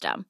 system.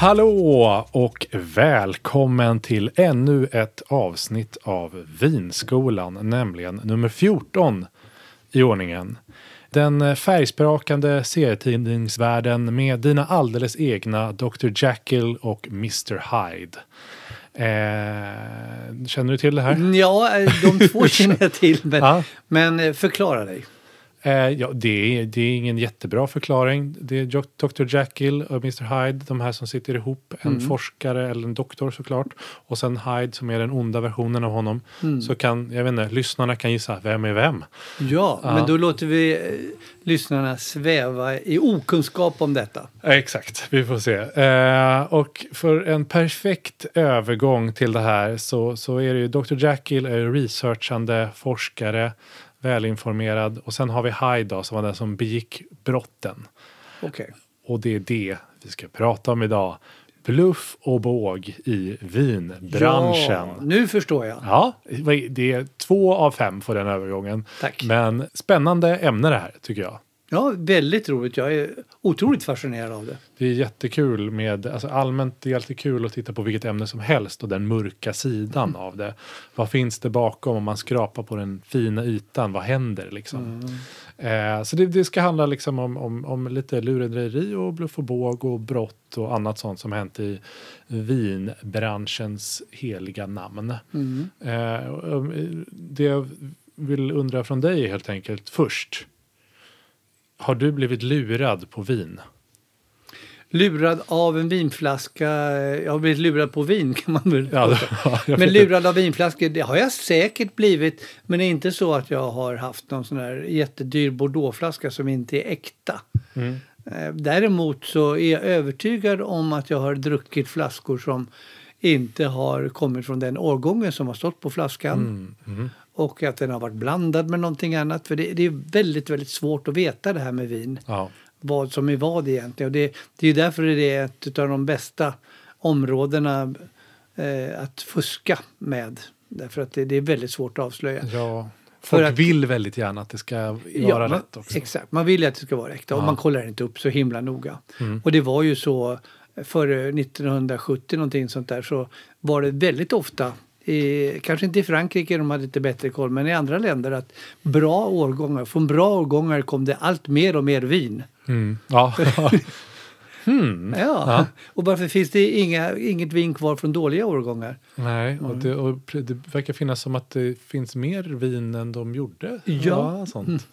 Hallå och välkommen till ännu ett avsnitt av Vinskolan, nämligen nummer 14 i ordningen. Den färgsprakande serietidningsvärlden med dina alldeles egna Dr. Jekyll och Mr. Hyde. Eh, känner du till det här? Ja, de två känner jag till. Men, Ja. men eh, förklara dig. Eh, ja, det, är, det är ingen jättebra förklaring. Det är Dr. Jekyll och Mr. Hyde, de här som sitter ihop. En Mm. forskare eller en doktor såklart. Och sen Hyde som är den onda versionen av honom. Mm. Så kan, jag vet inte, lyssnarna kan gissa vem är vem. Ja, Ja. men då låter vi eh, lyssnarna sväva i okunskap om detta. Eh, Exakt, vi får se. Eh, och för en perfekt övergång till det här så, så är det ju Dr. Jekyll är researchande forskare, välinformerad. Och sen har vi Hyde då, som var den som begick brotten. Okej. Och det är det vi ska prata om idag. Bluff och båg i vinbranschen. Ja, nu förstår jag. Ja, det är två av fem för den övergången. Tack. Men spännande ämne det här tycker jag. Ja, väldigt roligt. Jag är otroligt fascinerad av det. Det är jättekul med, alltså allmänt det är alltid kul att titta på vilket ämne som helst och den mörka sidan av det. Vad finns det bakom om man skrapar på den fina ytan? Vad händer liksom? Eh, så det, det ska handla liksom om, om, om lite lurendrejeri och bluff och båg och brott och annat sånt som hänt i vinbranschens heliga namn. Och, eh, det jag vill undra från dig helt enkelt först. Har du blivit lurad på vin? Lurad av en vinflaska. Jag har blivit lurad på vin kan man väl Ja, Men lurad av vinflaskor, det har jag säkert blivit. Men det är inte så att jag har haft någon sån här jättedyr bordeauxflaska som inte är äkta. Mm. Eh, Däremot så är jag övertygad om att jag har druckit flaskor som inte har kommit från den årgången som har stått på flaskan. Mm, mhm. Och att den har varit blandad med någonting annat. För det, det är väldigt, väldigt svårt att veta det här med vin. Ja. Vad som är vad egentligen. Och det, det är därför det är ett av de bästa områdena eh, att fuska med. Därför att det, det är väldigt svårt att avslöja. Ja, För folk att- vill väldigt gärna att det ska vara man, rätt också. Exakt, man vill att det ska vara äkta och Ja. man kollar inte upp så himla noga. Mm. Och det var ju så före 1970 någonting sånt där så var det väldigt ofta i, kanske inte i Frankrike, de hade lite bättre koll, men i andra länder att bra årgångar, från bra årgångar kom det allt mer och mer vin. Mm. Ja. Hmm. Ja. Och varför finns det inga, inget vin kvar från dåliga årgångar? Nej, och det, och det verkar finnas som att det finns mer vin än de gjorde. Ja. sånt.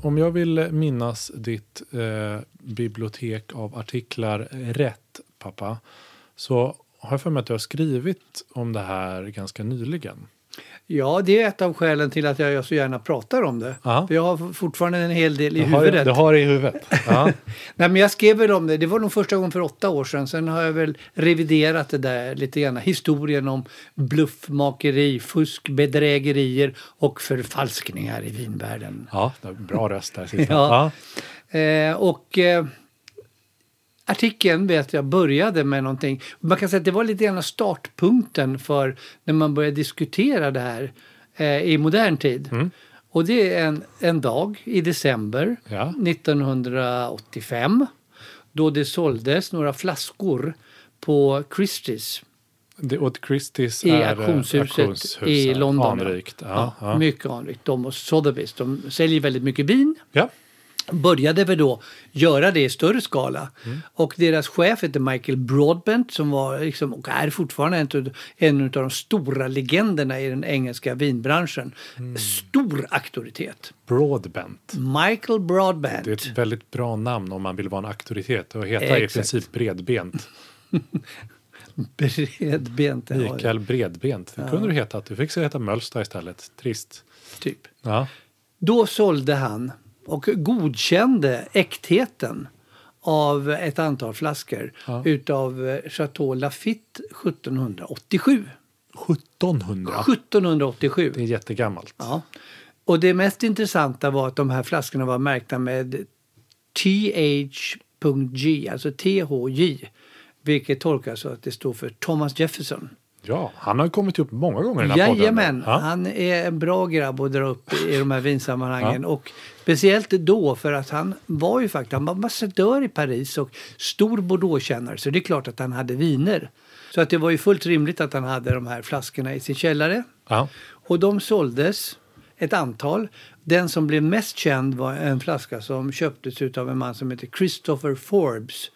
Om jag vill minnas ditt eh, bibliotek av artiklar rätt, pappa, så har jag för mig att du har skrivit om det här ganska nyligen. Ja, det är ett av skälen till att jag så gärna pratar om det. För jag har fortfarande en hel del i Du har, huvudet. du har det i huvudet. Nej, men jag skrev väl om det, det var nog första gången för åtta år sedan. Sen har jag väl reviderat det där lite grann. Historien om bluffmakeri, fusk, bedrägerier och förfalskningar i vinvärlden. ja, bra röst där sista. Ja. Ja. Eh, och eh, artikeln vet jag började med någonting. Man kan säga att det var lite grann startpunkten för när man började diskutera det här eh, i modern tid. Och det är en, en dag i december Ja. 1985 då det såldes några flaskor på Christie's Det åt Christies i är eh, auktionshuset, auktionshuset. i London. Anrikt. Ja, ja. Mycket anrikt. De och Sotheby's. De säljer väldigt mycket vin ja. Började väl då göra det i större skala. Och deras chef heter Michael Broadbent som var liksom, och är fortfarande en, en av de stora legenderna i den engelska vinbranschen. Stor auktoritet. Broadbent. Michael Broadbent. Det är ett väldigt bra namn om man vill vara en auktoritet och heta i Exakt. princip bredbent. Bredbent. ja, Mikael Bredbent. Det kunde du heta. Du fick heta Mölsta istället. Trist. Typ. Ja. Då sålde han och godkände äktheten av ett antal flaskor utav eh, Chateau Lafite 1787. 1700. 1787. Det är jättegammalt. Ja. Och det mest intressanta var att de här flaskorna var märkta med TH.G, alltså THJ. Vilket tolkas så att det står för Thomas Jefferson. Ja, han har kommit upp många gånger i den här podden. Jajamän, Ja. han är en bra grabb att dra upp i de här vinsammanhangen. Och speciellt då för att han var ju faktiskt han var ambassadör i Paris och stor Bordeauxkännare. Så det är klart att han hade viner. Så att det var ju fullt rimligt att han hade de här flaskorna i sin källare. Ja. Och de såldes ett antal. Den som blev mest känd var en flaska som köptes av en man som heter Christopher Forbes.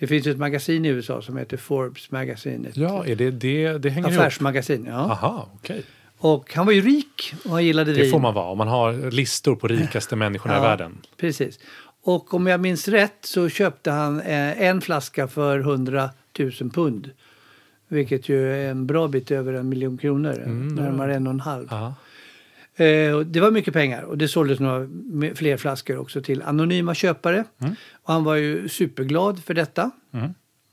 Det finns ett magasin i USA som heter Forbes Magazine. Ja, är det det? Det hänger ihop. affärsmagasin. Ja. Aha, okej. Och han var ju rik och han gillade vin. Det får man vara om man har listor på rikaste människorna i världen. Precis. Och om jag minns rätt så köpte han eh, en flaska för 100 000 pund. Vilket ju är en bra bit över en miljon kronor. närmare en och en halv. Ja. Eh, det var mycket pengar och det såldes några fler flaskor också till anonyma köpare. Och han var ju superglad för detta.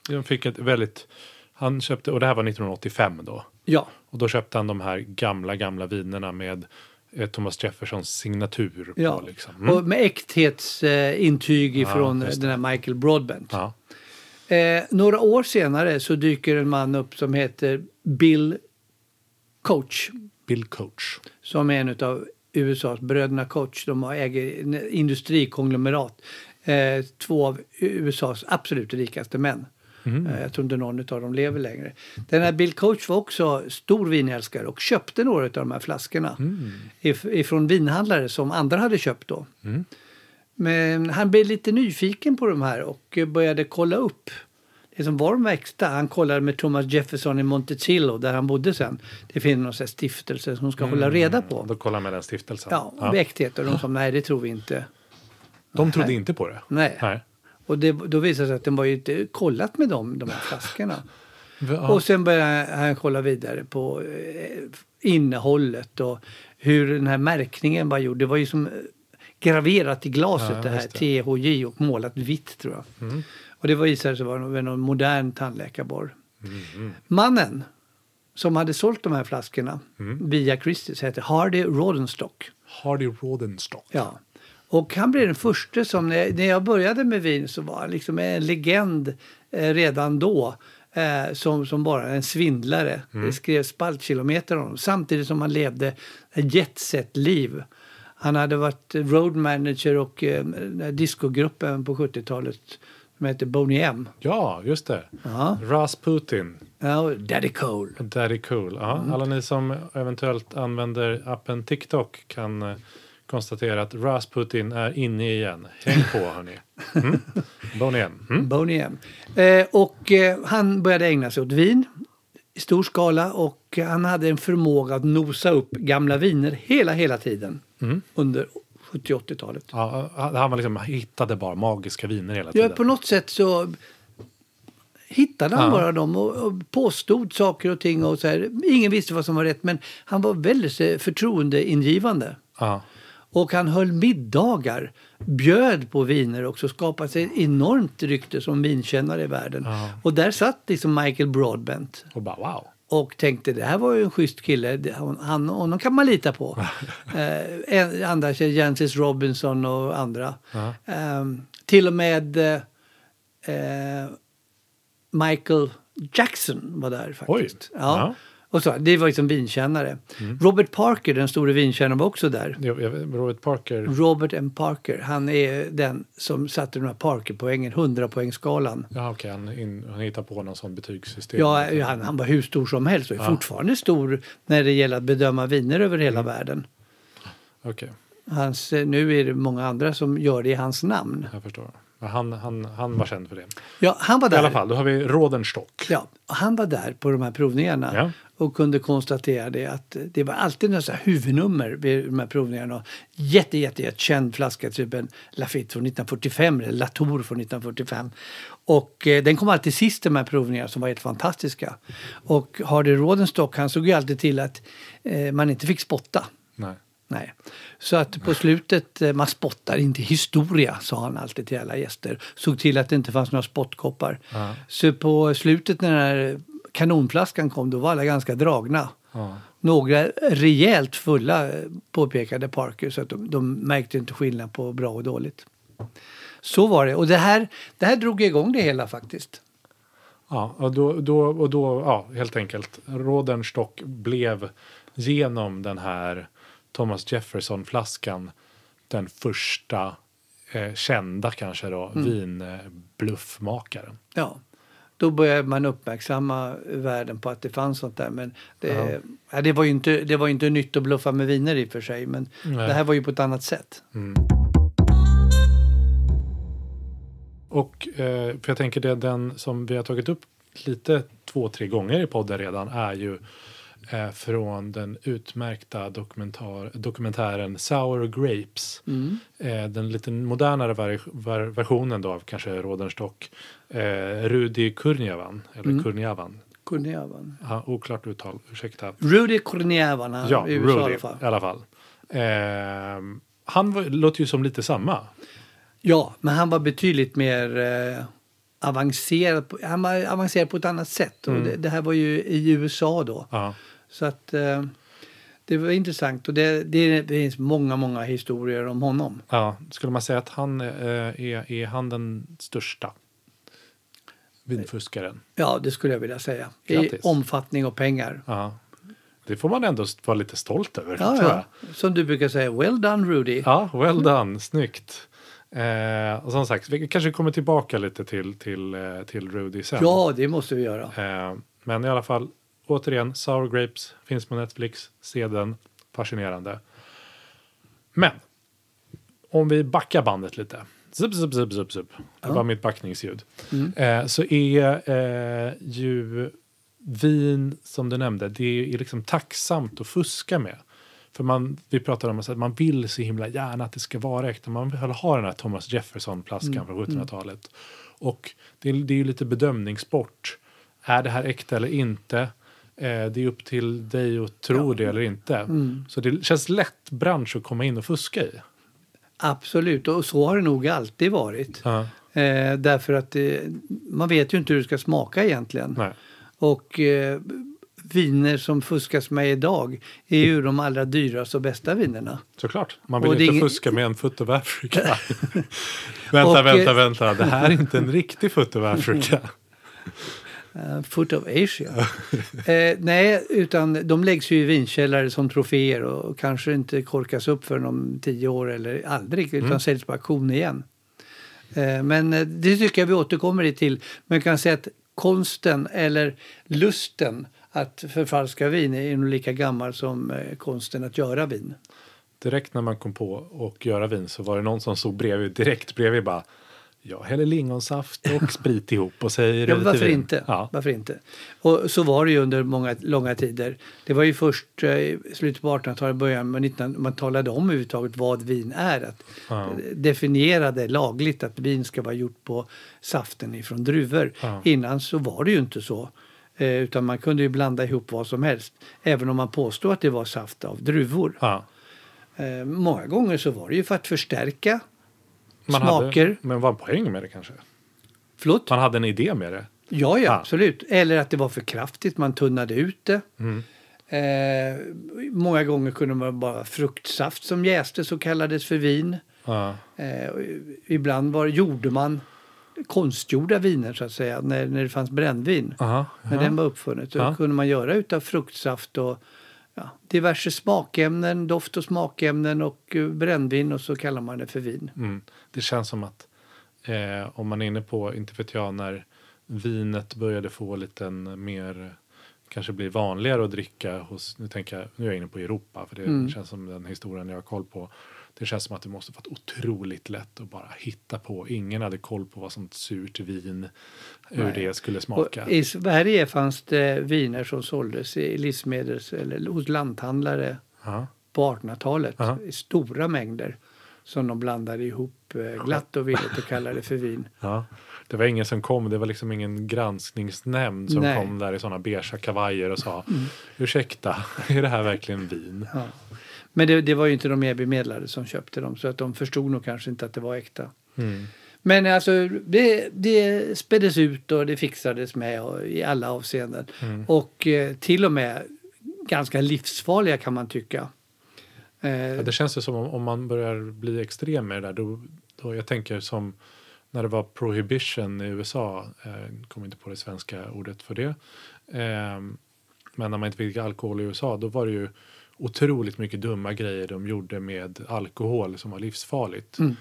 De fick ett väldigt... Han köpte, och det här var 1985 då. Ja, Och då köpte han de här gamla, gamla vinerna med eh, Thomas Jeffersons signatur ja. på. Liksom. Mm. och med äkthetsintyg ifrån det. den här Michael Broadbent. Ja. Eh, några år senare så dyker en man upp som heter Bill Coach. Bill Coach. Som är en av USAs bröderna Coach. De har äger industrikonglomerat. Eh, två av USAs absolut rikaste män. Eh, jag tror inte någon av dem lever längre. Den här Bill Coach var också stor vinälskare och köpte några av de här flaskorna if, ifrån vinhandlare som andra hade köpt då. Men han blev lite nyfiken på de här och började kolla upp det som var de äkta. Han kollade med Thomas Jefferson i Monticello där han bodde sen. Det finns någon sån stiftelse som ska hålla reda på. Då kollar med den stiftelsen. Ja, ja. äkthet. Och de sa nej, det tror vi inte. De trodde inte på det. Nej. Nej. Och det, då visade det sig att den var ju inte kollat med dem, de här flaskorna. Ja. Och sen började han kolla vidare på eh, innehållet och hur den här märkningen var gjord. Det var ju som eh, graverat i glaset Ja, det här det. Mm. THJ och målat vitt tror jag. Och det var visade sig vara någon, någon modern tandläkarborr. Mm, Mannen som hade sålt de här flaskorna Mm. via Christie's heter Hardy Rodenstock. Hardy Rodenstock. Ja. Och han blev den första som, när när jag började med vin så var han liksom en legend eh, redan då. Eh, som, som bara en svindlare. Det skrevs spaltkilometer om honom. Samtidigt som han levde ett jetset-liv. Han hade varit road manager och eh, discogruppen på 70-talet som hette Boney M. Ja, just det. Ja. Rasputin. Ja, Daddy Cole. Daddy cool. Ja, Mm. Alla ni som eventuellt använder appen TikTok kan eh, konstatera att Rasputin är inne igen. Häng på hörni. Mm. Boney M. Mm. Boney M. Eh, och eh, han började ägna sig åt vin i stor skala och han hade en förmåga att nosa upp gamla viner hela, hela tiden Mm. under 70 80-talet. Ja, han var liksom, hittade bara magiska viner hela Ja, tiden. på något sätt så hittade han Ja. bara dem och, och påstod saker och ting. Och så här. Ingen visste vad som var rätt men han var väldigt eh, förtroendeingivande. Ja. Och han höll middagar, bjöd på viner också, skapade sig ett enormt rykte som vinkännare i världen. Ja. Och där satt liksom Michael Broadbent Och bara wow. Och tänkte det här var ju en schysst kille, han, han, honom kan man lita på. eh, andra, Jancis Robinson och andra. Ja. Ehm, till och med eh, eh, Michael Jackson var där faktiskt. Oj. Ja. Ja. Och så, det var liksom vinkännare. Robert Parker, den store vinkännaren, var också där. Jag- jag- Robert Parker. Robert M. Parker, han är den som satte de här Parker-poängen, 100-poängsskalan. Ja, okej. Han, in, han hittar på någon sån betygssystem. Ja, han, han var hur stor som helst och är fortfarande stor när det gäller att bedöma viner över hela Mm. världen. Hans, eh, nu är det många andra som gör det i hans namn. jag förstår. Han, han, han var känd för det. Ja, han var I där. alla fall, då har vi Rodenstock. Ja, han var där på de här provningarna Ja. Och kunde konstatera det att det var alltid några huvudnummer vid de här provningarna. Och Jätte, jätte, jätte känd flaska, typ en Lafite från 1945 eller Latour från 1945. Och eh, den kom alltid sist i de här provningarna som var helt fantastiska. Och Hardy Rodenstock han såg ju alltid till att eh, man inte fick spotta. Nej. Nej. Så att på slutet, eh, man spottar inte historia, sa han alltid till alla gäster. Såg till att det inte fanns några spottkoppar. Ja. Så på slutet när den här kanonflaskan kom, då var alla ganska dragna. Ja. Några rejält fulla, eh, påpekade Parker, så att de, de märkte inte skillnad på bra och dåligt. Så var det. Och det här, det här drog igång det hela faktiskt. Ja, och då, då, och då ja, helt enkelt. Rodenstock blev genom den här Thomas Jefferson-flaskan den första eh, kända kanske då vinbluffmakaren. Ja. Då började man uppmärksamma världen på att det fanns sånt där. Men det, ja. det, var, ju inte, det var inte nytt att bluffa med viner i och för sig. Men Nej. det här var ju på ett annat sätt. Och eh, för jag tänker det den som vi har tagit upp lite två, tre gånger i podden redan är ju eh, från den utmärkta dokumentar, dokumentären Sour Grapes. Eh, den lite modernare var, var, versionen då av kanske Rodenstock. Eh, Rudi Kurniavan, eller Kurniavan. Kurniavan. Ja, oklart uttal, ursäkta. Rudy Kurniavan Ja, i USA i Rudy alla fall. i alla fall. Eh, han var, låter ju som lite samma. Ja, men han var betydligt mer eh, avancerad. På, han var avancerad på ett annat sätt. Och det, det här var ju i USA då. Ja. Så att eh, det var intressant. Och det, det finns många, många historier om honom. Ja, skulle man säga att han eh, är, är han den största vinfuskaren? Ja, det skulle jag vilja säga. I Grattis. omfattning och pengar. Ja. Det får man ändå vara lite stolt över. Ja, tror ja. Som du brukar säga, well done Rudy. ja well done, snyggt. Eh, och som sagt, vi kanske kommer tillbaka lite till, till, eh, till Rudy sen. Ja, det måste vi göra. Eh, men i alla fall, återigen, Sour Grapes finns på Netflix. Se den, fascinerande. Men, om vi backar bandet lite. Zup, zup, zup, zup, zup. Det var mitt backningsljud. Eh, så är eh, ju vin, som du nämnde, det är liksom tacksamt att fuska med. För man, vi pratar om att man vill så himla gärna att det ska vara äkta. Man vill ha den här Thomas Jefferson-flaskan från 1700-talet. Och det är, det är ju lite bedömningssport. Är det här äkta eller inte? Eh, det är upp till dig att tro det eller inte. Så det känns lätt bransch att komma in och fuska i. Absolut, och så har det nog alltid varit. Ja. Eh, därför att eh, man vet ju inte hur det ska smaka egentligen. Nej. Och eh, viner som fuskas med idag är ju de allra dyraste och bästa vinerna. Såklart. Man vill Och inte ingen- fuska med en Foot of Africa. vänta, Och, vänta, eh, vänta. Det här är inte en riktig Foot of Africa. Uh, foot of Asia. eh, nej, utan de läggs ju i vinkällare som troféer och kanske inte korkas upp för om tio år eller aldrig utan säljs på auktion igen. Eh, men eh, det tycker jag vi återkommer till. Men jag kan säga att konsten eller lusten att förfalska vin är nog lika gammal som eh, konsten att göra vin. direkt när man kom på att göra vin så var det någon som stod bredvid, direkt bredvid bara jag häller lingonsaft och sprit ihop och säger Ja, varför vin." inte? Ja. varför inte? Och så var det ju under många långa tider. Det var ju först eh, i slutet på 1800-talet, början med 1900 man talade om överhuvudtaget vad vin är. Att Ja. definierade lagligt att vin ska vara gjort på saften ifrån druvor. Ja. Innan så var det ju inte så. Eh, utan man kunde ju blanda ihop vad som helst. Även om man påstod att det var saft av druvor. Eh, många gånger så var det ju för att förstärka Man smaker. Hade, men var poäng med det kanske? Förlåt? Man hade en idé med det. Ja, ja, Ja. absolut. Eller att det var för kraftigt, man tunnade ut det. Mm. Eh, många gånger kunde man bara fruktsaft som jäste så kallades för vin. Ja. Eh, ibland var, gjorde man konstgjorda viner så att säga, när, när det fanns brännvin. Aha, När den var uppfunnet. Då kunde man göra utav fruktsaft och ja, diverse smakämnen, doft och smakämnen och eh, brännvin och så kallar man det för vin. Mm. Det känns som att eh, om man är inne på, inte vet jag, när vinet började få lite mer kanske blir vanligare att dricka hos, nu tänker jag, nu är jag inne på Europa för det Mm. känns som den historien jag har koll på. Det känns som att det måste varit otroligt lätt att bara hitta på. Ingen hade koll på vad som ett surt vin, hur Nej. det skulle Och smaka. I Sverige fanns det viner som såldes i livsmedels eller hos lanthandlare Ja. på 1800-talet Ja. i stora mängder som de blandade ihop eh, glatt och villigt och kallade för vin. Ja. Det var ingen som kom, det var liksom ingen granskningsnämnd som Nej. Mm. kom där i sådana beiga kavajer och sa ursäkta, är det här verkligen vin? Ja. Men det, det var ju inte de mer bemedlade som köpte dem så att de förstod nog kanske inte att det var äkta. Mm. Men alltså det, det späddes ut och det fixades med och, i alla avseenden. Mm. Och eh, till och med ganska livsfarliga kan man tycka. Eh, Ja, det känns ju som om, om man börjar bli extrem med det där. Då, då jag tänker som när det var prohibition i USA. Eh, kommer inte på det svenska ordet för det. Eh, men när man inte fick alkohol i USA. Då var det ju otroligt mycket dumma grejer de gjorde med alkohol som var livsfarligt. Mm.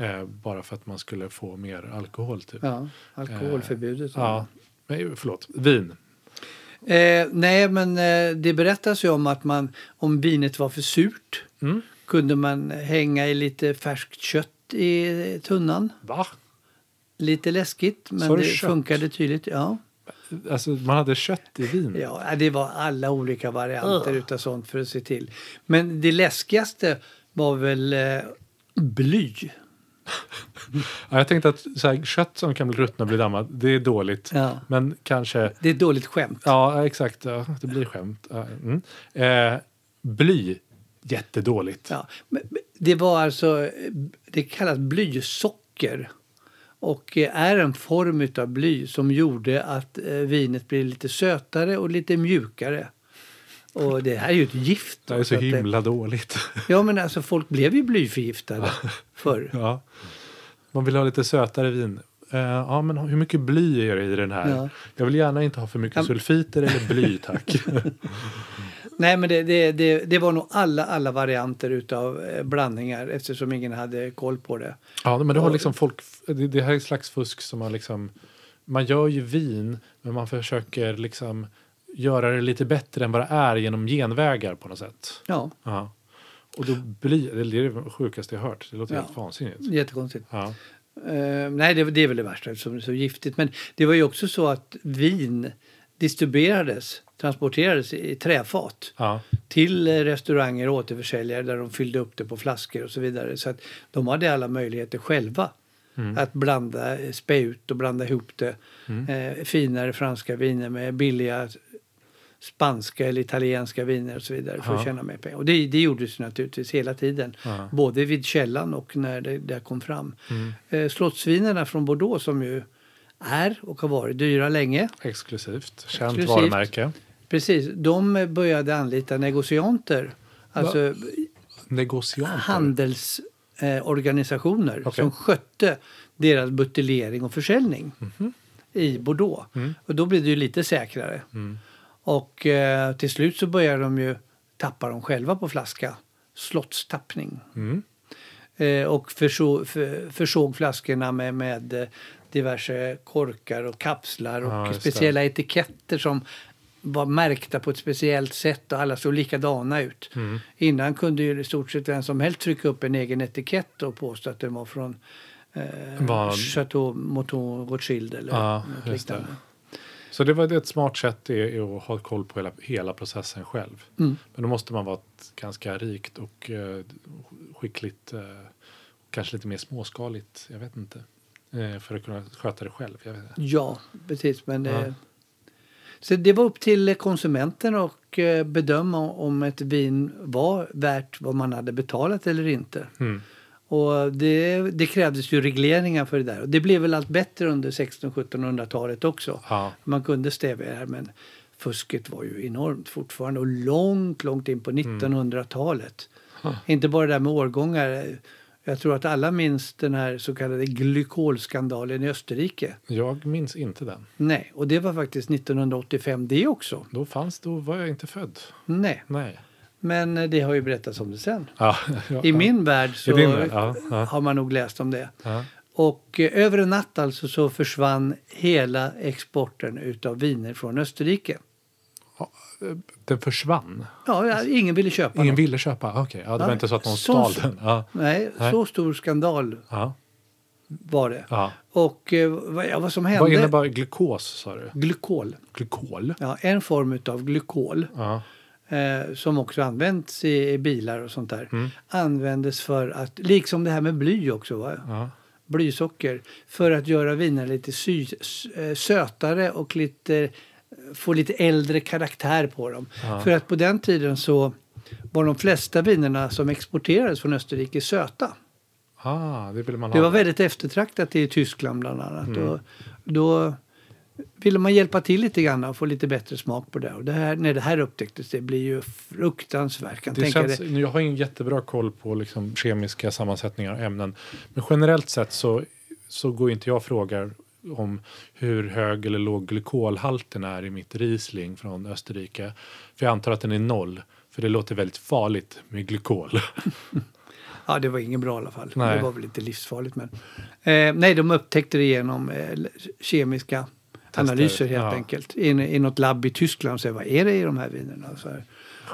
Eh, bara för att man skulle få mer alkohol. Typ. ja, alkoholförbudet. Ja, men, förlåt. Vin. Eh, nej, men eh, det berättas ju om att man, om vinet var för surt Mm. kunde man hänga i lite färskt kött i tunnan. Va? Lite läskigt, men du det kött? funkade tydligt. Ja. Alltså man hade kött i vin? ja, det var alla olika varianter utav sånt för att se till. Men det läskigaste var väl eh, bly. Ja, jag tänkte att så här, kött som kan bli ruttna och bli dammat, det är dåligt. Ja. Men kanske, Det är ett dåligt skämt. ja exakt, ja, det blir skämt. Ja, mm. eh, bly, jättedåligt. Ja, men men det var alltså, eh, det kallas blysocker och eh, är en form av bly som gjorde att eh, vinet blev lite sötare och lite mjukare. Och det här är ju ett gift. Det är så det- himla dåligt. Ja men alltså folk blev ju blyförgiftade förr. ja. Man vill ha lite sötare vin. Eh, ja, men hur mycket bly är det i den här? Ja. Jag vill gärna inte ha för mycket Ja. sulfiter eller bly, tack. Nej men det, det, det, det var nog alla, alla varianter utav eh, blandningar eftersom ingen hade koll på det. ja, men det har liksom folk, det, här är ett slags fusk som man liksom, man gör ju vin, men man försöker liksom göra det lite bättre än vad det är genom genvägar på något sätt. Ja, Ja. Och då blir det, är det sjukaste jag hört. Det låter Ja. helt vansinnigt. jättekonstigt. Ja. Eh, nej, det, det är väl det värsta eftersom det är så giftigt. Men det var ju också så att vin distribuerades, transporterades i träfat Ja. till eh, restauranger och återförsäljare där de fyllde upp det på flaskor och så vidare. Så att de hade alla möjligheter själva att blanda, eh, spä ut och blanda ihop det. Eh, finare franska viner med billiga spanska eller italienska viner och så vidare för att Ja. tjäna mer pengar. Och det, det gjordes naturligtvis hela tiden. Ja. Både vid källan och när det, det kom fram. Eh, slottsvinerna från Bordeaux som ju är och har varit dyra länge. Exklusivt. Känt Exklusivt. varumärke. Precis, de började anlita negocianter. Alltså Negocianter. handelsorganisationer eh, organisationer Okej. som skötte deras buteljering och försäljning Mhm. i Bordeaux. Mm. Och då blev det ju lite säkrare. Och eh, till slut så började de ju tappa dem själva på flaska. Slottstappning. Mm. Eh, och försåg, för, försåg flaskorna med, med eh, diverse korkar och kapslar och Ja, just det. speciella etiketter som var märkta på ett speciellt sätt och alla såg likadana ut. Mm. Innan kunde ju i stort sett vem som helst trycka upp en egen etikett och påstå att den var från eh, Vad- Chateau Mouton Rothschild eller Ja, något just det. liknande. Så det var ett smart sätt att ha koll på hela, hela processen själv. Mm. Men då måste man vara ett ganska rikt och eh, skickligt, eh, kanske lite mer småskaligt, jag vet inte. Eh, för att kunna sköta det själv. Ja, precis. Men, Ja. eh, så det var upp till konsumenten att eh, bedöma om ett vin var värt vad man hade betalat eller inte. Mm. Och det, det krävdes ju regleringar för det där. Och det blev väl allt bättre under 1600-1700-talet också. Ja. Man kunde stävja det här men fusket var ju enormt fortfarande och långt, långt in på Mm. 1900-talet. Inte bara det där med årgångar. Jag tror att alla minns den här så kallade glykolskandalen i Österrike. Jag minns inte den. Nej, och det var faktiskt 1985 det också. Då fanns, då var jag inte född. Nej, Nej. men eh, det har ju berättats om det sen. Ja, ja, I ja. min värld så värld, har man nog läst om det. Och eh, över en natt alltså så försvann hela exporten utav viner från Österrike. Den försvann. Ja, ingen ville köpa Ingen dem. ville köpa? Okej, ja, det var inte så att någon så- stal den. Ja. Nej, Nej. så stor skandal Ja. var det. Ja. Och eh, vad, vad som hände... Vad innebär glukos sa du? Glykol. Glykol? Ja, en form utav glykol. Eh, som också används i, i bilar och sånt där, Mm. användes för att, liksom det här med bly också, va? Ja. blysocker, för att göra viner lite sy, eh, sötare och lite, få lite äldre karaktär på dem. För att på den tiden så var de flesta vinerna som exporterades från Österrike söta. Ah, det vill man Det ha. var väldigt eftertraktat i Tyskland bland annat. Mm. Och då ville man hjälpa till lite grann och få lite bättre smak på det. Och det här, när det här upptäcktes, det blir ju fruktansvärt. Kan Det känns, dig. Jag har ingen jättebra koll på liksom kemiska sammansättningar av ämnen. Men generellt sett så, så går inte jag och frågar om hur hög eller låg glykolhalten är i mitt Riesling från Österrike. För jag antar att den är noll. För det låter väldigt farligt med glykol. Ja, det var ingen bra i alla fall. Nej. Det var väl inte livsfarligt. Men, eh, nej, de upptäckte det genom eh, kemiska analyser helt ja. enkelt. I, I något labb i Tyskland och sa vad är det i de här vinerna? Så här.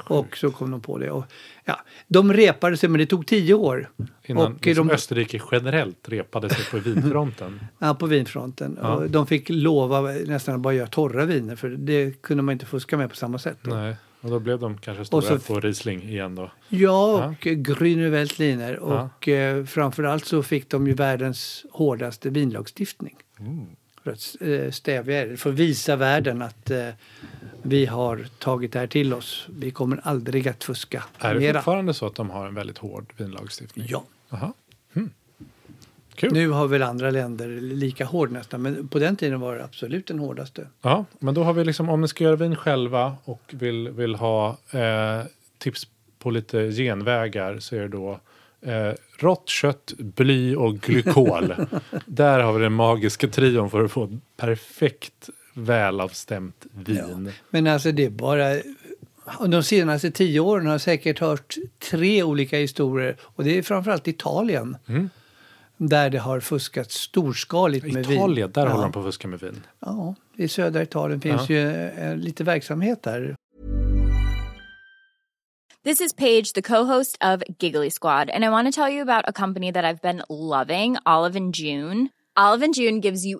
Och så kom de på det. Och, ja, de repade sig, men det tog tio år. Innan och liksom de, Österrike generellt repade sig på vinfronten. ja, på vinfronten. Ja. Och de fick lova nästan att bara göra torra viner för det kunde man inte fuska med på samma sätt. Då. Nej, och då blev de kanske stora Och så- på Riesling igen då. Ja, och ja. Grüne Veltliner. Ja. Och eh, framförallt så fick de ju världens hårdaste vinlagstiftning. Mm. För att eh, stävja det, för att visa världen att eh, vi har tagit det här till oss. Vi kommer aldrig att fuska Är det mera. fortfarande så att de har en väldigt hård vinlagstiftning? Ja. Jaha. Hmm. Kul. Nu har väl andra länder lika hård nästan, men på den tiden var det absolut den hårdaste. Ja, men då har vi liksom, om ni ska göra vin själva och vill, vill ha eh, tips på lite genvägar så är det då eh, rått kött, bly och glykol. Där har vi den magiska trion för att få perfekt välavstämt vin. Men alltså det är bara... De senaste tio åren har jag säkert hört tre olika historier och det är framförallt Italien. Mm. Där det har fuskats storskaligt med vin. Italien, där ja. håller de på att fuska med vin. Ja, i södra Italien finns Ja. ju eh, lite verksamhet där. This is Paige, the co-host of Giggly Squad, and I want to tell you about a company that I've been loving, Olive and June. Olive and June gives you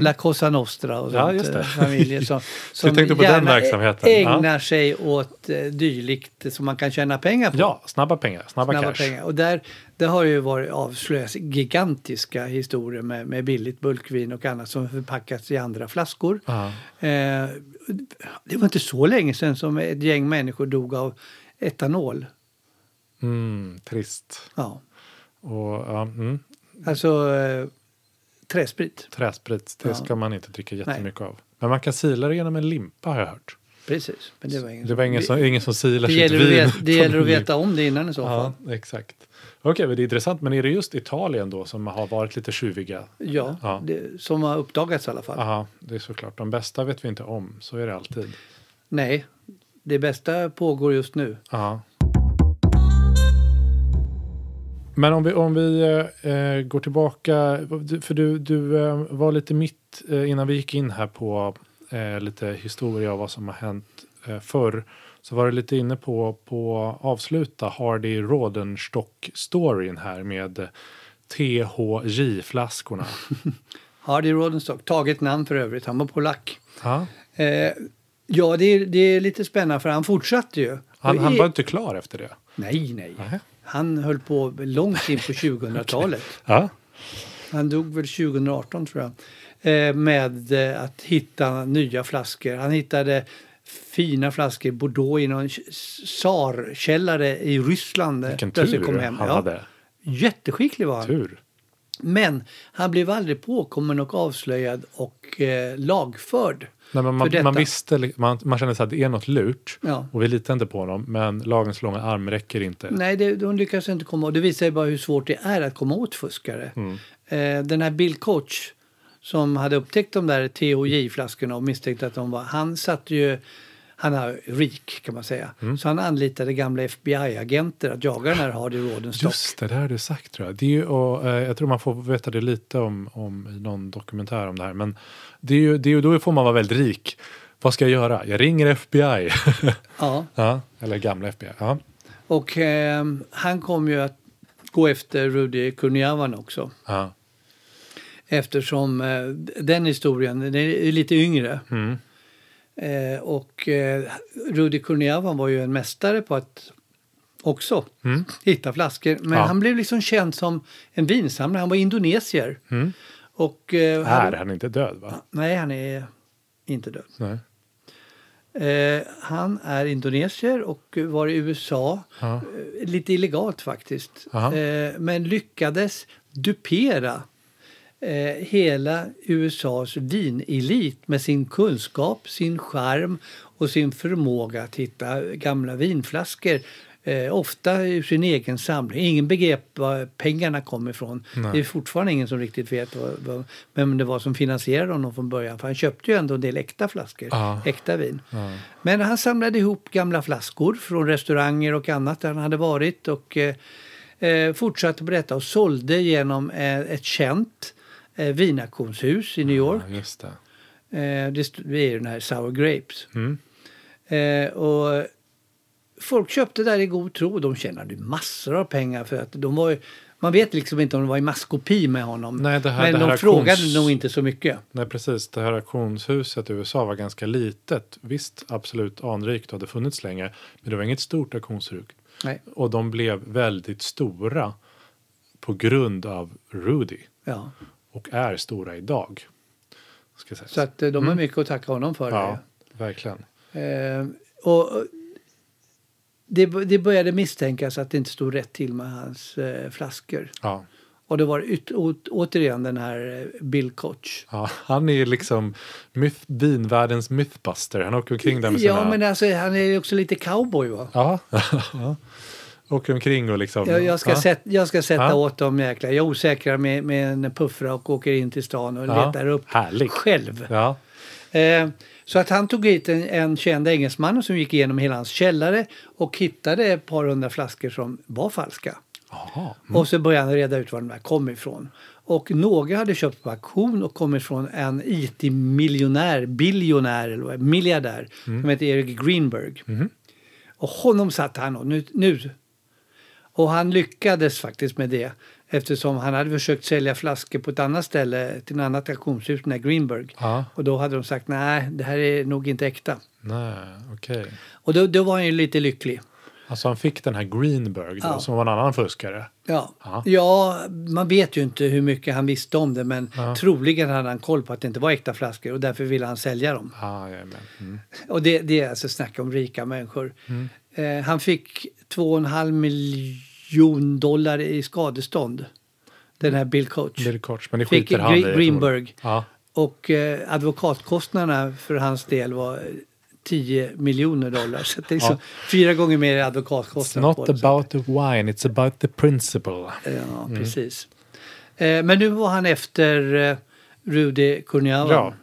La Cosa Nostra och Mm. Ja, just det. eh, familjer som, som tänkte på den verksamheten. ägnar Ja. sig åt eh, dylikt som man kan tjäna pengar på. Ja, snabba pengar, snabba, Snabba cash. pengar. Och där, där har ju varit avslöjats gigantiska historier med, med billigt bulkvin och annat som förpackats i andra flaskor. Eh, det var inte så länge sedan som ett gäng människor dog av etanol. Mm, trist. Ja. Och, ja, mm, Alltså eh, träsprit. träsprit, det Ja. ska man inte dricka jättemycket av. Men man kan sila det genom en limpa har jag hört. Precis. Men det var ingen Det var ingen som, ingen som silar det sitt vin. veta, det gäller att veta om det innan i så fall. Ja, exakt. Okej, men det är intressant. Men är det just Italien då som har varit lite tjuviga? Ja, Ja. Det, som har uppdagats i alla fall. Aha, det är såklart. De bästa vet vi inte om. Så är det alltid. Nej, det bästa pågår just nu. Ja. Men om vi, om vi eh, går tillbaka, för du, du eh, var lite mitt eh, innan vi gick in här på eh, lite historia av vad som har hänt eh, förr. Så var du lite inne på på avsluta Hardy Rodenstock-storyn här med THJ-flaskorna. Hardy Rodenstock, taget namn för övrigt, han var polack. ja. Eh, ja, det är, det är lite spännande för han fortsatte ju. han, Och han var inte klar efter det. Nej, nej. Nähä. Han höll på långt in på 2000-talet. Ja. Han dog väl 2018 tror jag. Eh, med eh, att hitta nya flaskor. Han hittade fina flaskor Bordeaux i någon tsarkällare i Ryssland. Vilken Plötsligt tur han Ja. hade. Jätteskicklig var han. Tur. Men han blev aldrig påkommen och avslöjad och eh, lagförd. Nej, men man, man visste, man, man kände så att det är något lurt Ja. och vi litar inte på honom men lagens långa arm räcker inte. Nej, det, de lyckas inte komma åt. Det visar ju bara hur svårt det är att komma åt fuskare. Mm. Eh, den här Bill Koch som hade upptäckt de där THJ-flaskorna och misstänkte att de var... Han satt ju... Han är rik kan man säga. Mm. Så han anlitade gamla FBI-agenter att jaga den här Hardy Rodenstock. Just det, det har du sagt tror jag. Det är ju, och, eh, jag tror man får veta det lite om, om i någon dokumentär om det här. Men det är ju, det är ju, då får man vara väldigt rik. Vad ska jag göra? Jag ringer FBI. Ja, ja, eller gamla FBI. Ja. och eh, han kom ju att gå efter Rudy Kurniawan också. Ja. Eftersom eh, den historien, den är lite yngre. Mm. Eh, och eh, Rudy Kurniawan var ju en mästare på att också Mm. hitta flaskor. Men Ja. han blev liksom känd som en vinsamlare. Han var indonesier. Mm. Och, eh, Är han inte död va? Nej, han är inte död. Eh, han är indonesier och var i USA, Ja. eh, lite illegalt faktiskt. Eh, men lyckades dupera eh, hela USAs vinelit med sin kunskap, sin charm och sin förmåga att hitta gamla vinflaskor. Eh, ofta ur sin egen samling. Ingen begrep var pengarna kom ifrån. Det är fortfarande ingen som riktigt vet vad, vad, vem det var som finansierade honom från början. För han köpte ju ändå en del äkta flaskor, Ja. äkta vin. Men han samlade ihop gamla flaskor från restauranger och annat där han hade varit. Och eh, eh, fortsatte på detta och sålde genom eh, ett känt eh, vinauktionshus i New York. Ja, just det. Eh, det det är ju den här Sour Grapes. Mm. Eh, och folk köpte där i god tro. De tjänade massor av pengar för att de var ju, man vet liksom inte om de var i maskopi med honom. Nej, det här- Men det här de auktions- frågade nog inte så mycket. Nej, precis. Det här auktionshuset i USA var ganska litet. Visst, absolut anrikt och hade funnits länge. Men det var inget stort auktionshus. Nej. Och de blev väldigt stora på grund av Rudy. Ja. Och är stora idag. Så att eh, de har mycket att tacka honom för. Mm. ja, verkligen. Eh, och och det, det började misstänkas att det inte stod rätt till med hans eh, flaskor. Ja. Och det var yt, å, återigen den här eh, Bill Koch. Ja, han är liksom myth, vinvärldens mythbuster. Han åker omkring där med Ja, sina... men alltså, han är ju också lite cowboy va? Ja, ja. Åker omkring och liksom... Jag, jag, ska, ja. sätt, jag ska sätta Ja. åt dem jäklar. Jag osäkrar med, med en puffra och åker in till stan och Ja, letar upp härligt. själv. Ja, Eh, så att han tog hit en, en känd engelsman som gick igenom hela hans källare och hittade ett par hundra flaskor som var falska. Jaha. Och så började han reda ut var de där kom ifrån. Och några hade köpt på auktion och kommit från en IT-miljonär, biljonär eller miljardär som heter Eric Greenberg. Och honom satte han och nu, nu. Och han lyckades faktiskt med det eftersom han hade försökt sälja flaskor på ett annat ställe till ett annat auktionshus, den Greenberg. Ja. Och då hade de sagt nej, det här är nog inte äkta. Nej, okej. Och då, då var han ju lite lycklig. Alltså han fick den här Greenberg då, Ja. som var en annan fuskare. Ja. Ja. ja, man vet ju inte hur mycket han visste om det men troligen hade han koll på att det inte var äkta flaskor och därför ville han sälja dem. Ah, mm. Och det, det är alltså snack om rika människor. Eh, han fick 2,5 miljon dollar i skadestånd. Den här Bill Coach. Bill Koch, men det Fick skiter han i. Gre- Greenberg. Ja. Och eh, advokatkostnaderna för hans del var 10 miljoner dollar. Så det är liksom fyra gånger mer i It's advokatkostnader. not på det, about the wine, it's about the principle. Ja, Mm. precis. Eh, men nu var han efter eh, Rudy Kurniawan. Ja.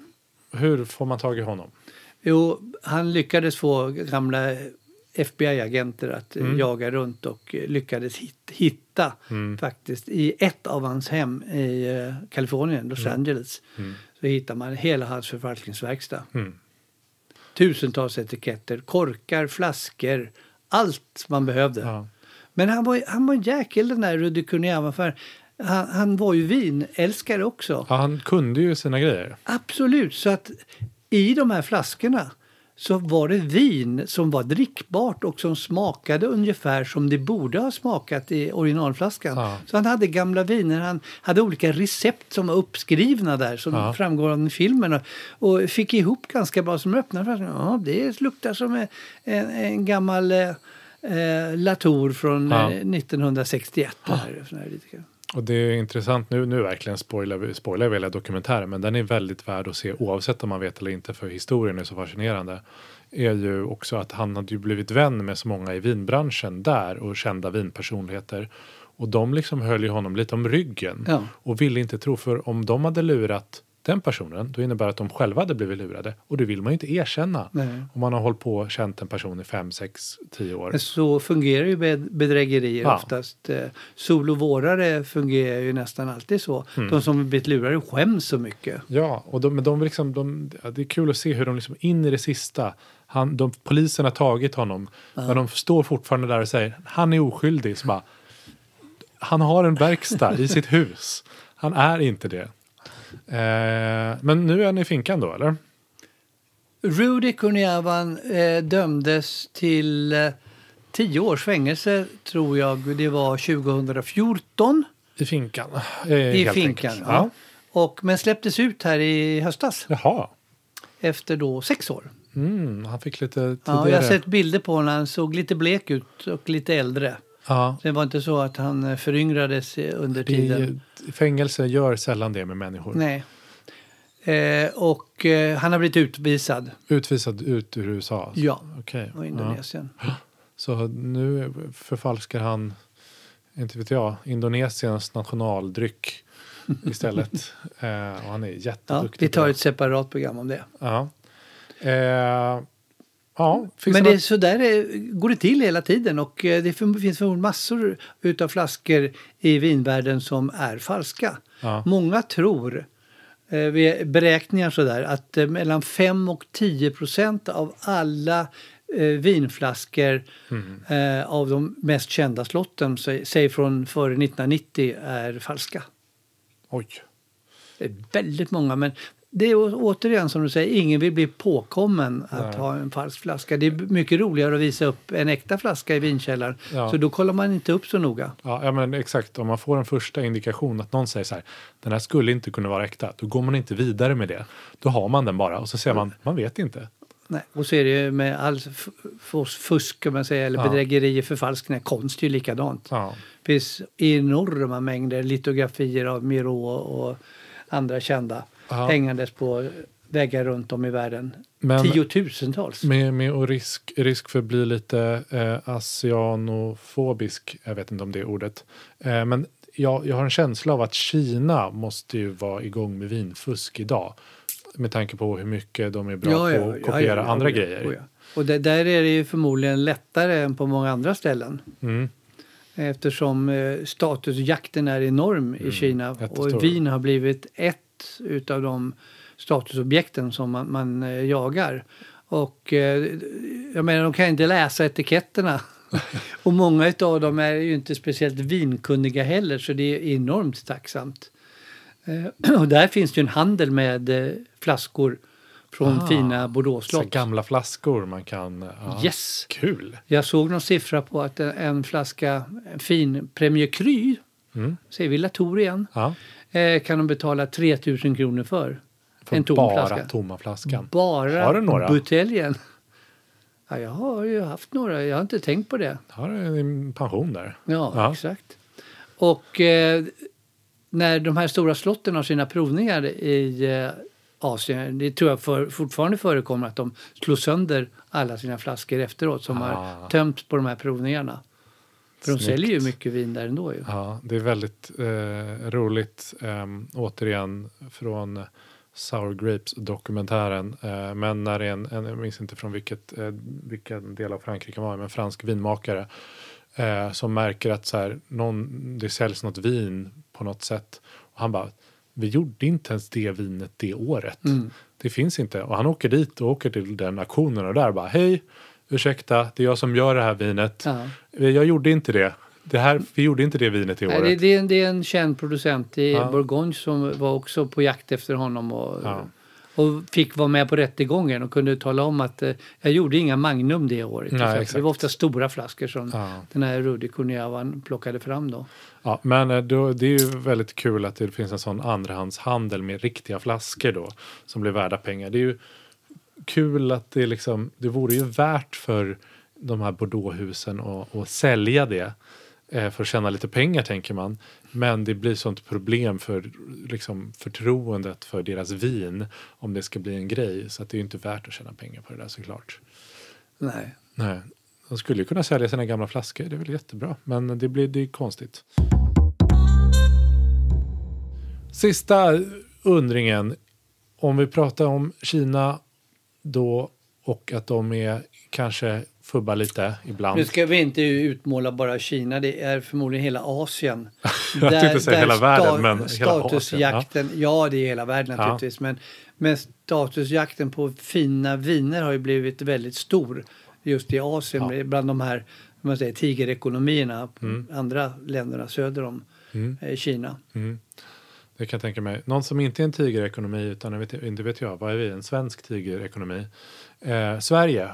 Hur får man tag i honom? Jo, han lyckades få gamla FBI-agenter att eh, Mm. jaga runt och eh, lyckades hit, hitta Mm. faktiskt i ett av hans hem i eh, Kalifornien, Los Mm. Angeles. Så hittar man hela hans förvaltningsverkstad. Tusentals etiketter, korkar, flaskor, allt man behövde. Ja. Men han var, han var en jäkel den där Rudy Kurniawan för han, han var ju vinälskare också. Ja, han kunde ju sina grejer. Absolut, så att i de här flaskorna så var det vin som var drickbart och som smakade ungefär som det borde ha smakat i originalflaskan. Ja. Så han hade gamla viner, han hade olika recept som var uppskrivna där som Ja. framgår av filmen och, fick ihop ganska bra som öppnade flaskan. Ja, det luktar som en, en, en gammal eh, eh, Latour från Ja. eh, 1961. Där, Och det är intressant, nu, nu verkligen spoilar vi hela dokumentären, men den är väldigt värd att se oavsett om man vet eller inte, för historien är så fascinerande. Är ju också att han hade ju blivit vän med så många i vinbranschen där och kända vinpersonligheter. Och de liksom höll ju honom lite om ryggen Ja. och ville inte tro, för om de hade lurat den personen, då innebär det att de själva hade blivit lurade. Och det vill man ju inte erkänna. Nej. Om man har hållit på och känt en person i fem, sex, tio år. Men så fungerar ju bed- bedrägerier Ja. oftast. Eh, Solovårare fungerar ju nästan alltid så. Mm. De som blivit lurade skäms så mycket. Ja, och de, men de liksom, de, ja, det är kul att se hur de liksom in i det sista, han, de, polisen har tagit honom, men de står fortfarande där och säger han är oskyldig. Så bara, han har en verkstad i sitt hus. Han är inte det. Eh, men nu är han i finkan då, eller? Rudy Kurniawan eh, dömdes till eh, tio års fängelse tror jag det var 2014 I finkan. Eh, i finkan. enkelt. Ja. Och, men släpptes ut här i höstas Jaha. efter då sex år. Mm, han fick lite tidigare. Ja, jag har sett bilder på honom. Han såg lite blek ut och lite äldre. Ja. Det var inte så att han eh, föryngrades eh, under tiden. fängelse gör sällan det med människor. Nej. Eh, och eh, han har blivit utvisad. Utvisad ut ur USA? alltså. Ja, Okej. och Indonesien. Ja. Så nu förfalskar han, inte vet jag, Indonesiens nationaldryck istället. eh, och han är Ja, jätteduktig vi på tar ett separat program om det. Ja. Eh, ja, finns Men det något- så där är, går det till hela tiden och eh, det finns förmodligen massor utav flaskor i vinvärlden som är falska. Ja. Många tror, eh, vid beräkningar sådär, att eh, mellan 5 och 10 procent av alla eh, vinflaskor eh, av de mest kända slotten, säg från före 1990, är falska. Oj. Det är väldigt många, men det är återigen som du säger, ingen vill bli påkommen att Nej. ha en falsk flaska. Det är mycket roligare att visa upp en äkta flaska i vinkällaren. Ja. Så då kollar man inte upp så noga. Ja, ja, men exakt. Om man får en första indikation att någon säger så här, den här skulle inte kunna vara äkta, då går man inte vidare med det. Då har man den bara och så säger man, man vet inte. Nej. Och så är det ju med all fusk kan man säga, eller Ja. bedrägerier, förfalskningar. Konst är ju likadant. Ja. Det finns enorma mängder litografier av Miro och andra kända Ja. hängandes på väggar runt om i världen. Men- Tiotusentals. Med, med och risk, risk för att bli lite eh, asianofobisk, jag vet inte om det är ordet. Eh, men jag, jag har en känsla av att Kina måste ju vara igång med vinfusk idag. Med tanke på hur mycket de är bra på att kopiera andra ja, grejer. oh ja. Och det, där är det ju förmodligen lättare än på många andra ställen. Mm. Eftersom eh, statusjakten är enorm i Kina. Mm, jättestor. Och vin har blivit ett utav de statusobjekten som man, man eh, jagar. Och eh, jag menar, de kan inte läsa etiketterna. och många av dem är ju inte speciellt vinkunniga heller, så det är enormt tacksamt. Eh, och där finns det en handel med flaskor från Ah, fina Så Bordeaux-slott. gamla flaskor man kan... Ja. Yes! Kul! Jag såg någon siffra på att en, en flaska en fin Premier Cru, Mm. säger vi Latour igen, Ja. Eh, kan de betala 3000 kronor för. För en tom bara flaska. tomma flaskan. Bara Har du några? buteljen. Ja, jag har ju haft några, jag har inte tänkt på det. Har du en pension där? Ja, Ja. exakt. Och eh, när de här stora slotten har sina provningar i eh, Asien, det tror jag för, fortfarande förekommer att de slår sönder alla sina flaskor efteråt som Ah. har tömts på de här provningarna. För de säljer ju mycket vin där ändå ju. Ja, det är väldigt eh, roligt. ehm, återigen från Sour Grapes-dokumentären. Eh, men när det är en, en, jag minns inte från vilket, eh, vilken del av Frankrike var, men en fransk vinmakare eh, som märker att så här, någon, det säljs något vin på något sätt. Och han bara, vi gjorde inte ens det vinet det året. Mm. Det finns inte. Och han åker dit och åker till den auktionen och där bara, hej, ursäkta, det är jag som gör det här vinet. Ja. Jag gjorde inte det. det här, vi gjorde inte det vinet i Nej, året. det, det, är en, det är en känd producent i Ja. Bourgogne som var också på jakt efter honom och, Ja. och fick vara med på rättegången och kunde tala om att eh, jag gjorde inga Magnum det året. Nej, det var ofta stora flaskor som Ja. den här Rudi Kunjavan plockade fram då. Ja, men eh, då, det är ju väldigt kul att det finns en sån andrahandshandel med riktiga flaskor då som blir värda pengar. Det är ju kul att det liksom, det vore ju värt för de här Bordeauxhusen att, att sälja det eh, för att tjäna lite pengar tänker man. Men det blir sånt problem för liksom, förtroendet för deras vin om det ska bli en grej. Så att det är ju inte värt att tjäna pengar på det där såklart. Nej. Nej. De skulle ju kunna sälja sina gamla flaskor, det är väl jättebra. Men det blir det är konstigt. Sista undringen. Om vi pratar om Kina då och att de är kanske fubbar lite ibland. Nu ska vi inte utmåla bara Kina, det är förmodligen hela Asien. Jag tänkte säga hela världen, men hela statusjakten, ja. det är hela världen Ja. naturligtvis, men, men statusjakten på fina viner har ju blivit väldigt stor just i Asien, Ja. bland de här man säger, tigerekonomierna, Mm. andra länderna söder om eh, Kina. Mm. Det kan jag tänka mig. Någon som inte är en tigerekonomi utan vet, inte vet jag, vad är vi? En svensk tigerekonomi. Eh, Sverige.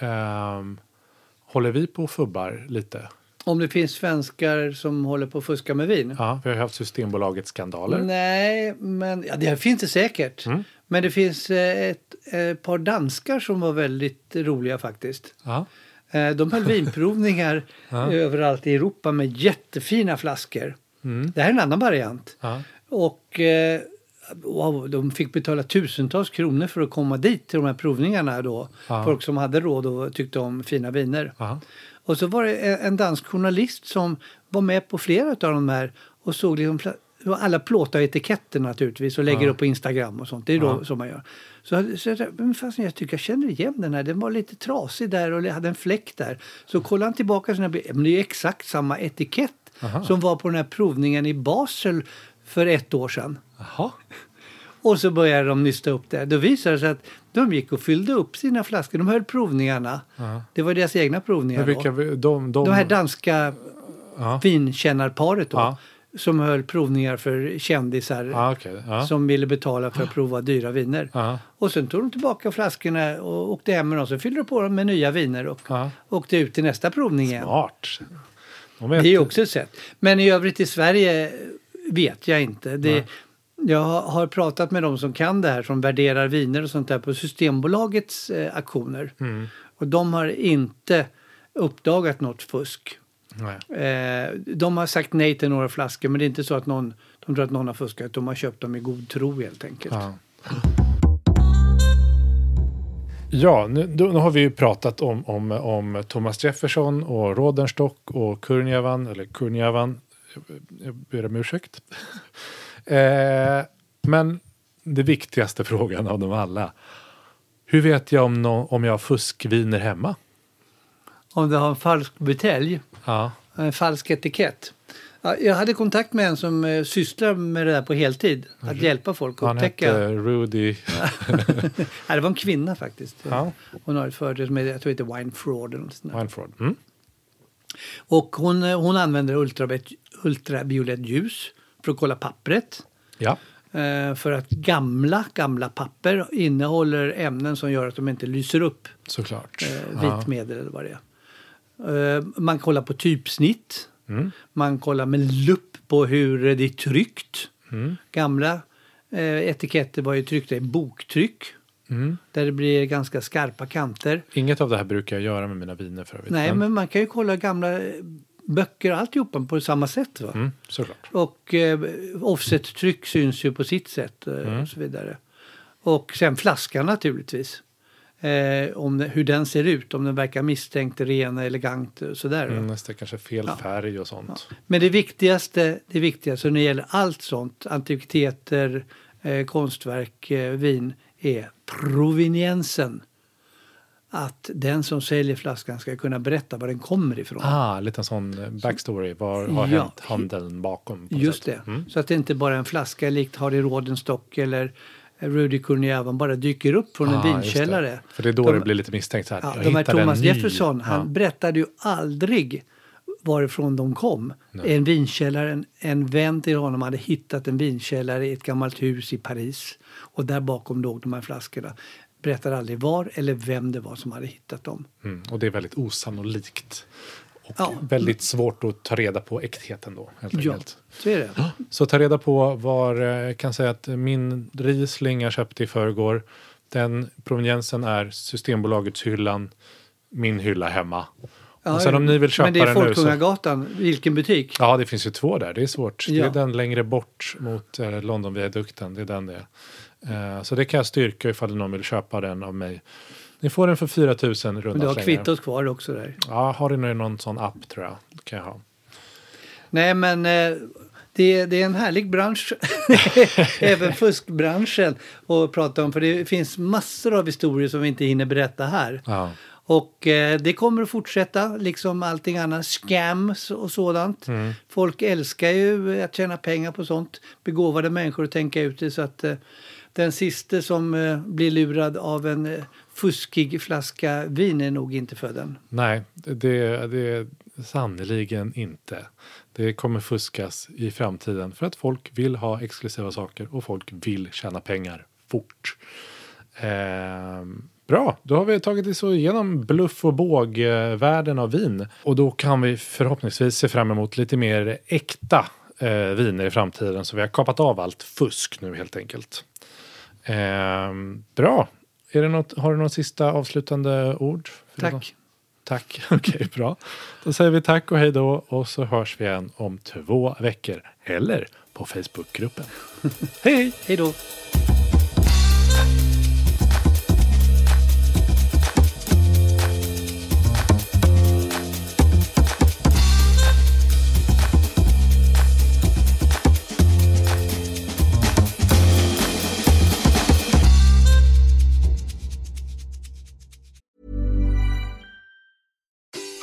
Ehm, håller vi på och fubbar lite? Om det finns svenskar som håller på att fuska med vin? Ja, vi har haft Systembolagets skandaler. Nej, men ja, det finns det säkert. Mm. Men det finns eh, ett, ett par danskar som var väldigt roliga faktiskt. Ja. Eh, De höll vinprovningar Ja. överallt i Europa med jättefina flaskor. Mm. Det här är en annan variant. Ja. Och eh, wow, de fick betala tusentals kronor för att komma dit till de här provningarna då. Folk som hade råd och tyckte om fina viner. Ja. Och så var det en dansk journalist som var med på flera av de här och såg liksom alla plåtar etiketter naturligtvis och lägger Ja. upp på Instagram och sånt. Det är då Ja. som man gör. Så, så men fast jag tycker jag känner igen den här. Den var lite trasig där och hade en fläck där. Så kollade han tillbaka sina bilder. Men det är ju exakt samma etikett Aha. som var på den här provningen i Basel för ett år sedan. Jaha. Och så började de nysta upp det. Då visade det sig att de gick och fyllde upp sina flaskor. De höll provningarna. Ja. Det var deras egna provningar Men vilka, de, de, De här danska ja. vinkännarparet då. Som höll provningar för kändisar. Okej. Ja. Som ville betala för att prova dyra viner. Ja. Och sen tog de tillbaka flaskorna och åkte hem med dem. Så fyllde de på dem med nya viner och Ja. åkte ut till nästa provning igen. Smart. De Det är också ett sätt. Men i övrigt i Sverige vet jag inte. Det, jag har- pratat med de som kan det här, som värderar viner och sånt där på Systembolagets eh, auktioner. Mm. Och de har inte uppdagat något fusk. Eh, de har sagt nej till några flaskor men det är inte så att någon, de tror att någon har fuskat. De har köpt dem i god tro helt enkelt. Ja. Ja, nu, då, nu har vi ju pratat om, om, om Thomas Jefferson och Rodenstock och Kurnjavan, eller Kurnjavan, jag- ber om ursäkt. eh, men det viktigaste frågan av dem alla. Hur vet jag om, nå- om jag har fuskviner hemma? Om du har en falsk butelj, Ja, en falsk etikett. Ja, jag hade kontakt med en som eh, sysslar med det där på heltid. Att hjälpa folk att han upptäcka. hette Rudy. Nej, det var en kvinna faktiskt. Ja. Hon har ett företag som heter, jag tror det heter Wine Fraud. Eller något sånt där. Wineford. Mm. Och hon, eh, hon använder ultraviolett, ultraviolett ljus för att kolla pappret. Ja, Eh, för att gamla, gamla papper innehåller ämnen som gör att de inte lyser upp. såklart. Eh, Ja. vitmedel eller vad det är. Eh, man kollar på typsnitt. Mm. Man kollar med lupp på hur det är tryckt. Mm. Gamla eh, etiketter var ju tryckta i boktryck. Mm. Där det blir ganska skarpa kanter. Inget av det här brukar jag göra med mina viner för övrigt. Nej, men man kan ju kolla gamla eh, böcker och alltihopa på samma sätt. Va? Mm, såklart. Och eh, offset-tryck syns ju på sitt sätt eh, Mm. och så vidare. Och sen flaskan naturligtvis. Eh, om hur den ser ut, om den verkar misstänkt ren, elegant och sådär. va? Mm, nästan kanske fel Ja. färg och sånt. Men det viktigaste, det viktigaste när det gäller allt sånt, antikviteter, eh, konstverk, eh, vin, är proveniensen. Att den som säljer flaskan ska kunna berätta var den kommer ifrån. Ah, lite en sån eh, backstory. Vad har Ja. hänt handeln bakom? Just sätt? det. Mm. Så att det inte bara är en flaska likt Harry Rodenstock eller Rudy Kurniavan bara dyker upp från en Ah, just vinkällare. det. För det är då De- det blir lite misstänkt. Så här, Ja, de här en Thomas. Jefferson, han Ja. berättade ju aldrig varifrån de kom. Nej. En vinkällare, en, en vän till honom hade hittat en vinkällare i ett gammalt hus i Paris. Och där bakom låg de här flaskorna. Berättade aldrig var eller vem det var som hade hittat dem. Mm, och det är väldigt osannolikt. Och Ja. väldigt svårt att ta reda på äktheten då. Helt Ja, enkelt. så är det. Så ta reda på var, eh, jag kan säga att min Riesling jag köpte i förrgår, den proveniensen är Systembolagets hyllan, min hylla hemma. Och sen om ni vill köpa Men det är nu så... Folkungagatan, vilken butik? Ja, det finns ju två där. Det är svårt. Det Ja. är den längre bort mot eh, Londonviadukten. Det är den det är. Eh, så det kan jag styrka ifall någon vill köpa den av mig. Ni får den för 4 000 runda Men du har slängar. kvittot kvar också där. Ja, har ni någon sån app tror jag. Det kan jag ha. Nej, men eh, det, det är en härlig bransch. Även fuskbranschen att prata om. För det finns massor av historier som vi inte hinner berätta här. Ja. Och eh, det kommer att fortsätta, liksom allting annat. Scams och sådant. Mm. Folk älskar ju att tjäna pengar på sånt. Begåvade människor att tänka ut det. Så att eh, den sista som eh, blir lurad av en fuskig flaska vin är nog inte född än. Nej, det, det är sannerligen inte. Det kommer fuskas i framtiden för att folk vill ha exklusiva saker och folk vill tjäna pengar fort. Ehm, bra, då har vi tagit oss igenom bluff och bågvärlden av vin. Och då kan vi förhoppningsvis se fram emot lite mer äkta eh, viner i framtiden. Så vi har kapat av allt fusk nu helt enkelt. Ehm, bra. Är det något, har du något sista avslutande ord? Tack. Tack. Okej, bra. Då säger vi tack och hej då och så hörs vi igen om två veckor. Eller på Facebookgruppen. hej, hej! Hej då!